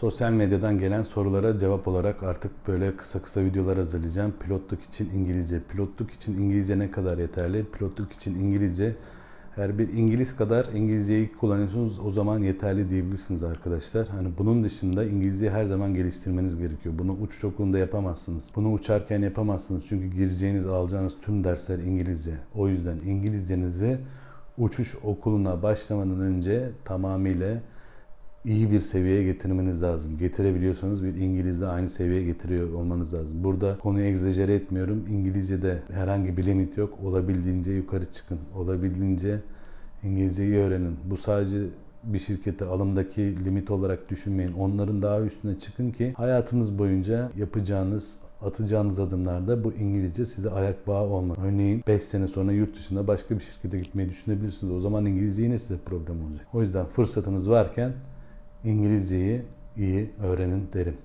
Sosyal medyadan gelen sorulara cevap olarak artık böyle kısa kısa videolar hazırlayacağım. Pilotluk için İngilizce. Pilotluk için İngilizce ne kadar yeterli? Pilotluk için İngilizce eğer bir İngiliz kadar İngilizceyi kullanıyorsunuz o zaman yeterli diyebilirsiniz arkadaşlar. Hani bunun dışında İngilizceyi her zaman geliştirmeniz gerekiyor. Bunu uçuş okulunda yapamazsınız. Bunu uçarken yapamazsınız. Çünkü gireceğiniz, alacağınız tüm dersler İngilizce. O yüzden İngilizcenizi uçuş okuluna başlamadan önce tamamıyla iyi bir seviyeye getirmeniz lazım. Getirebiliyorsanız bir İngilizde aynı seviyeye getiriyor olmanız lazım. Burada konuyu egzajere etmiyorum. İngilizce'de herhangi bir limit yok. Olabildiğince yukarı çıkın. Olabildiğince İngilizceyi öğrenin. Bu sadece bir şirkete alımdaki limit olarak düşünmeyin. Onların daha üstüne çıkın ki hayatınız boyunca yapacağınız atacağınız adımlarda bu İngilizce size ayak bağı olmaz. Örneğin 5 sene sonra yurt dışında başka bir şirkete gitmeyi düşünebilirsiniz. O zaman İngilizce yine size problem olacak. O yüzden fırsatınız varken İngilizceyi iyi öğrenin derim.